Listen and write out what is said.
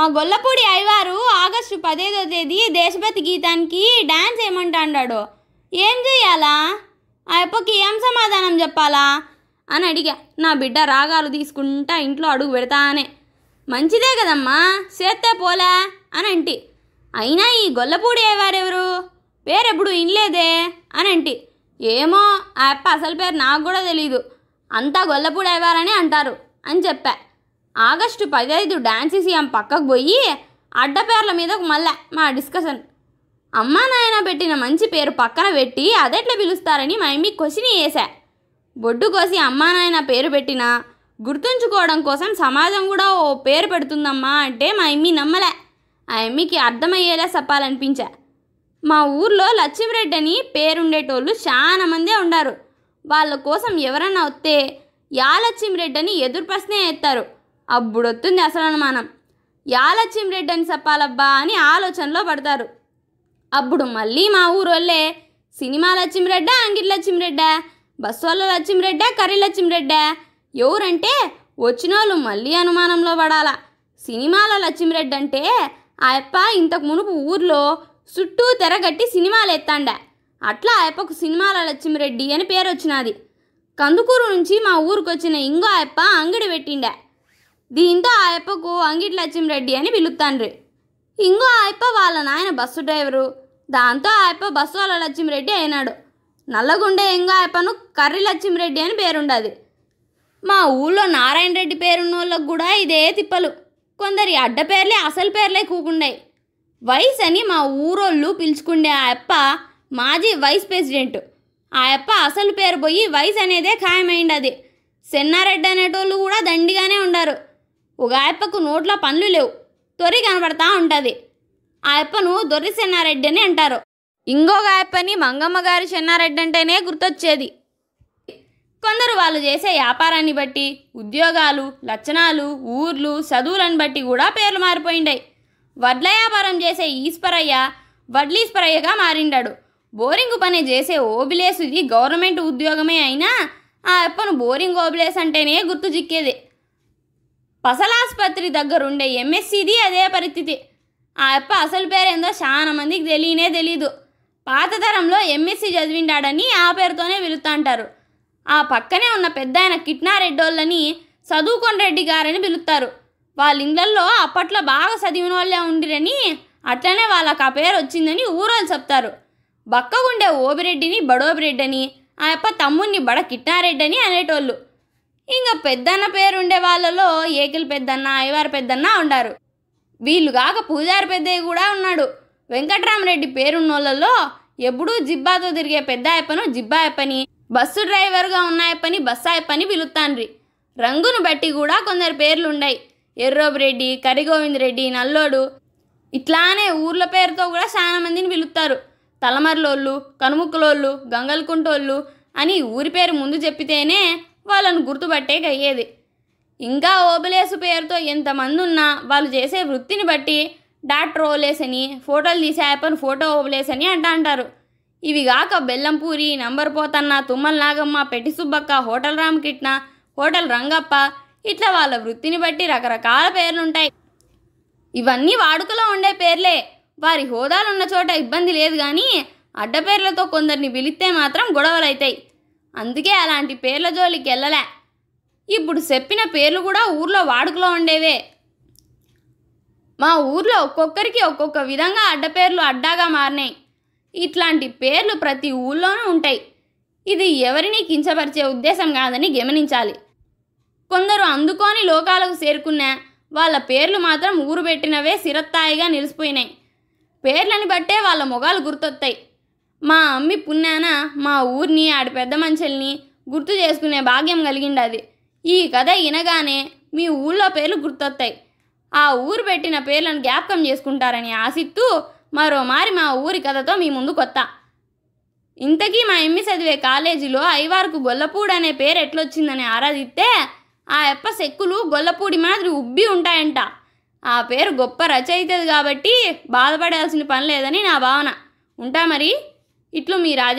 మా గొల్లపూడి అయ్యవారు ఆగస్టు పదిహేదో తేదీ దేశభక్తి గీతానికి డ్యాన్స్ ఏమంటాడాడు? ఏం చెయ్యాలా? ఆ అప్పకి ఏం సమాధానం చెప్పాలా? అని అడిగా. నా బిడ్డ రాగాలు తీసుకుంటా ఇంట్లో అడుగు పెడతానే. మంచిదే కదమ్మా చేస్తే పోలే అని అంటి. అయినా ఈ గొల్లపూడి అయ్యవారెవరు పేరెప్పుడు ఇన్లేదే అని అంటి. ఏమో ఆ అప్ప అసలు పేరు నాకు కూడా తెలీదు. అంతా గొల్లపూడి అయ్యవారని అంటారు అని చెప్పా. ఆగస్టు పదహైదు డాన్స్ సీఎం పక్కకు పోయి అడ్డపేర్ల మీద మీద మళ్ళా మా డిస్కషన్. అమ్మా నాయన పెట్టిన మంచి పేరు పక్కన పెట్టి అదెట్లా పిలుస్తారని మా ఎమ్మి క్వశ్చన్ వేసా బొడ్డు కోసి అమ్మా నాయన పేరు పెట్టినా గుర్తుంచుకోవడం కోసం సమాజం కూడా ఓ పేరు పెడుతుందమ్మా అంటే మా అమ్మి నమ్మలే. ఆ అమ్మికి అర్థమయ్యేలా చెప్పాలనిపించా. మా ఊర్లో లక్ష్మీరెడ్డి అని పేరుండేటోళ్ళు చాలా మందే ఉండారు. వాళ్ళ కోసం ఎవరన్నా వస్తే యా లక్ష్మీరెడ్డి అని ఎదురు ప్రశ్నే ఎత్తారు. అప్పుడొస్తుంది అసలు అనుమానం. యా లక్ష్మీరెడ్డి అని చెప్పాలబ్బా అని ఆలోచనలో పడతారు. అప్పుడు మళ్ళీ మా ఊరోళ్ళే. సినిమా లక్ష్మీరెడ్డా అంగిటి లక్ష్మీరెడ్డా బస్సోళ్ళ లచ్చిమిరెడ్డా కర్రీ లచ్చిమిరెడ్డా ఎవరంటే వచ్చిన వాళ్ళు మళ్ళీ అనుమానంలో పడాలా. సినిమాల లచ్చిమిరెడ్డి అంటే ఆ అప్ప ఇంతకు మునుపు ఊర్లో చుట్టూ తెరగట్టి సినిమాలు ఎత్తాండా. అట్లా ఆ అప్పకు సినిమాల లచ్చిమిరెడ్డి అని పేరు వచ్చినది కందుకూరు నుంచి మా ఊరికి వచ్చిన ఇంకో అప్ప అంగడి పెట్టిండా. దీంతో ఆ అప్పకు అంగిటి లక్ష్మీరెడ్డి అని పిలుస్తాండ్రి ఇంకో ఆయప్ప వాళ్ళ నాయన బస్సు డ్రైవరు. దాంతో ఆయప్ప బస్సు వాళ్ళ లక్ష్మిరెడ్డి అయినాడు. నల్లగుండే ఇంకో ఆయప్పను కర్రి లక్ష్మిరెడ్డి అని పేరుండదు. మా ఊళ్ళో నారాయణ రెడ్డి పేరున్న వాళ్ళకు కూడా ఇదే తిప్పలు. కొందరి అడ్డ పేర్లే అసలు పేర్లే కూకుండాయి. వైస్ అని మా ఊరోళ్ళు పిలుచుకుండే ఆ అప్ప మాజీ వైస్ ప్రెసిడెంట్. ఆ అప్ప అసలు పేరు పోయి వైస్ అనేదే ఖాయమైండది. సెన్నారెడ్డి అనేటోళ్ళు కూడా దండిగానే ఉండారు. ఒక ఆయప్పకు నోట్లో పనులు లేవు. తొరి కనబడతా ఉంటుంది. ఆ అప్పను దొర్రి చెన్నారెడ్డి అని అంటారు. ఇంకొక ఆయప్పని మంగమ్మ గారి చెన్నారెడ్డి అంటేనే గుర్తొచ్చేది. కొందరు వాళ్ళు చేసే వ్యాపారాన్ని బట్టి ఉద్యోగాలు లక్షణాలు ఊర్లు చదువులను బట్టి కూడా పేర్లు మారిపోయిండాయి వడ్ల వ్యాపారం చేసే ఈశ్వరయ్య వడ్లీశ్వరయ్యగా మారిండాడు. బోరింగ్ పని చేసే ఓబిలేసుది గవర్నమెంట్ ఉద్యోగమే అయినా ఆ అప్పను బోరింగ్ ఓబిలేస్ అంటేనే గుర్తు చిక్కేది. పసలాసుపత్రి దగ్గరుండే ఎంఎస్సిది అదే పరిస్థితి. ఆ అప్ప అసలు పేరేందో చాలా మందికి తెలియనే తెలీదు. పాత తరంలో ఎంఎస్సి చదివిండాడని ఆ పేరుతోనే పిలుస్తుంటారు ఆ పక్కనే ఉన్న పెద్ద ఆయన కిట్నారెడ్డోళ్ళని చదువుకొని రెడ్డి గారని పిలుస్తారు వాళ్ళ ఇళ్ళల్లో అప్పట్లో బాగా చదివిన వాళ్ళే ఉండిరని అట్లనే వాళ్ళకి ఆ పేరు వచ్చిందని ఊరోళ్ళు చెప్తారు. బక్కగుండే ఓబిరెడ్డిని బడోబిరెడ్డి అని ఆ అప్ప తమ్ముడిని బడ కిట్నారెడ్డి అని అనేటోళ్ళు. ఇంకా పెద్దన్న పేరు ఉండే వాళ్ళలో ఏకిల్ పెద్దన్న అయ్యవారి పెద్దన్న ఉండారు. వీళ్ళు కాక పూజారి పెద్దయ్య కూడా ఉన్నాడు. వెంకట్రామరెడ్డి పేరున్నోళ్ళలో ఎప్పుడూ జిబ్బాతో తిరిగే పెద్ద అయ్యప్పను జిబ్బా అయ్యప్పని బస్సు డ్రైవర్గా ఉన్న అయ్యప్పని బస్సు అయ్యప్పని పిలుస్తాండ్రి రంగును బట్టి కూడా కొందరు పేర్లుండాయి. ఎర్రోబిరెడ్డి కరిగోవింద్ రెడ్డి నల్లోడు ఇట్లానే ఊర్ల పేరుతో కూడా చాలా మందిని పిలుస్తారు తలమర్లోళ్ళు కనుముక్కులోళ్ళు గంగల్కుంటోళ్ళు అని ఊరి పేరు ముందు చెప్పితేనే వాళ్ళను గుర్తుపట్టేకయ్యేది ఇంకా ఓబులేసు పేరుతో ఎంతమంది ఉన్నా వాళ్ళు చేసే వృత్తిని బట్టి డాక్టర్ ఓలేసని ఫోటోలు తీసే యాపని ఫోటో అని అంటా అంటారు. ఇవి కాక బెల్లంపూరి నంబర్ పోతన్న తుమ్మల నాగమ్మ పెట్టి సుబ్బక్క హోటల్ రామకృష్ణ హోటల్ రంగప్ప ఇట్లా వాళ్ళ వృత్తిని బట్టి రకరకాల పేర్లుంటాయి. ఇవన్నీ వాడుకలో ఉండే పేర్లే. వారి హోదాలున్న చోట ఇబ్బంది లేదు కానీ అడ్డపేర్లతో కొందరిని పిలిస్తే మాత్రం గొడవలైతాయి. అందుకే అలాంటి పేర్ల జోలికి వెళ్ళలే. ఇప్పుడు చెప్పిన పేర్లు కూడా ఊర్లో వాడుకలో ఉండేవే. మా ఊర్లో ఒక్కొక్కరికి ఒక్కొక్క విధంగా అడ్డపేర్లు అడ్డాగా మారినాయి. ఇట్లాంటి పేర్లు ప్రతి ఊళ్ళోనూ ఉంటాయి. ఇది ఎవరిని కించపరిచే ఉద్దేశం కాదని గమనించాలి. కొందరు అందుకోని లోకాలకు చేరుకున్న వాళ్ళ పేర్లు మాత్రం ఊరు పెట్టినవే సిరత్తాయిగా నిలిచిపోయినాయి. పేర్లని బట్టే వాళ్ళ మొగాలు గుర్తొత్తాయి. మా అమ్మి పుణ్యాన మా ఊరిని ఆడి పెద్ద మనుషుల్ని గుర్తు చేసుకునే భాగ్యం కలిగిండది. ఈ కథ వినగానే మీ ఊళ్ళో పేర్లు గుర్తొస్తాయి ఆ ఊరు పెట్టిన పేర్లను జ్ఞాపకం చేసుకుంటారని ఆశిస్తూ మరోమారి మా ఊరి కథతో మీ ముందు కొత్త ఇంతకీ మా ఎమ్మి చదివే కాలేజీలో ఐవార్కు గొల్లపూడి అనే పేరు ఎట్లొచ్చిందని ఆరాధిస్తే ఆ యప్ప సెక్కులు గొల్లపూడి మాదిరి ఉబ్బి ఉంటాయంట. ఆ పేరు గొప్ప రచయితది కాబట్టి బాధపడాల్సిన పని లేదని నా భావన. ఉంటా మరి? ఇట్లు మీ రాజ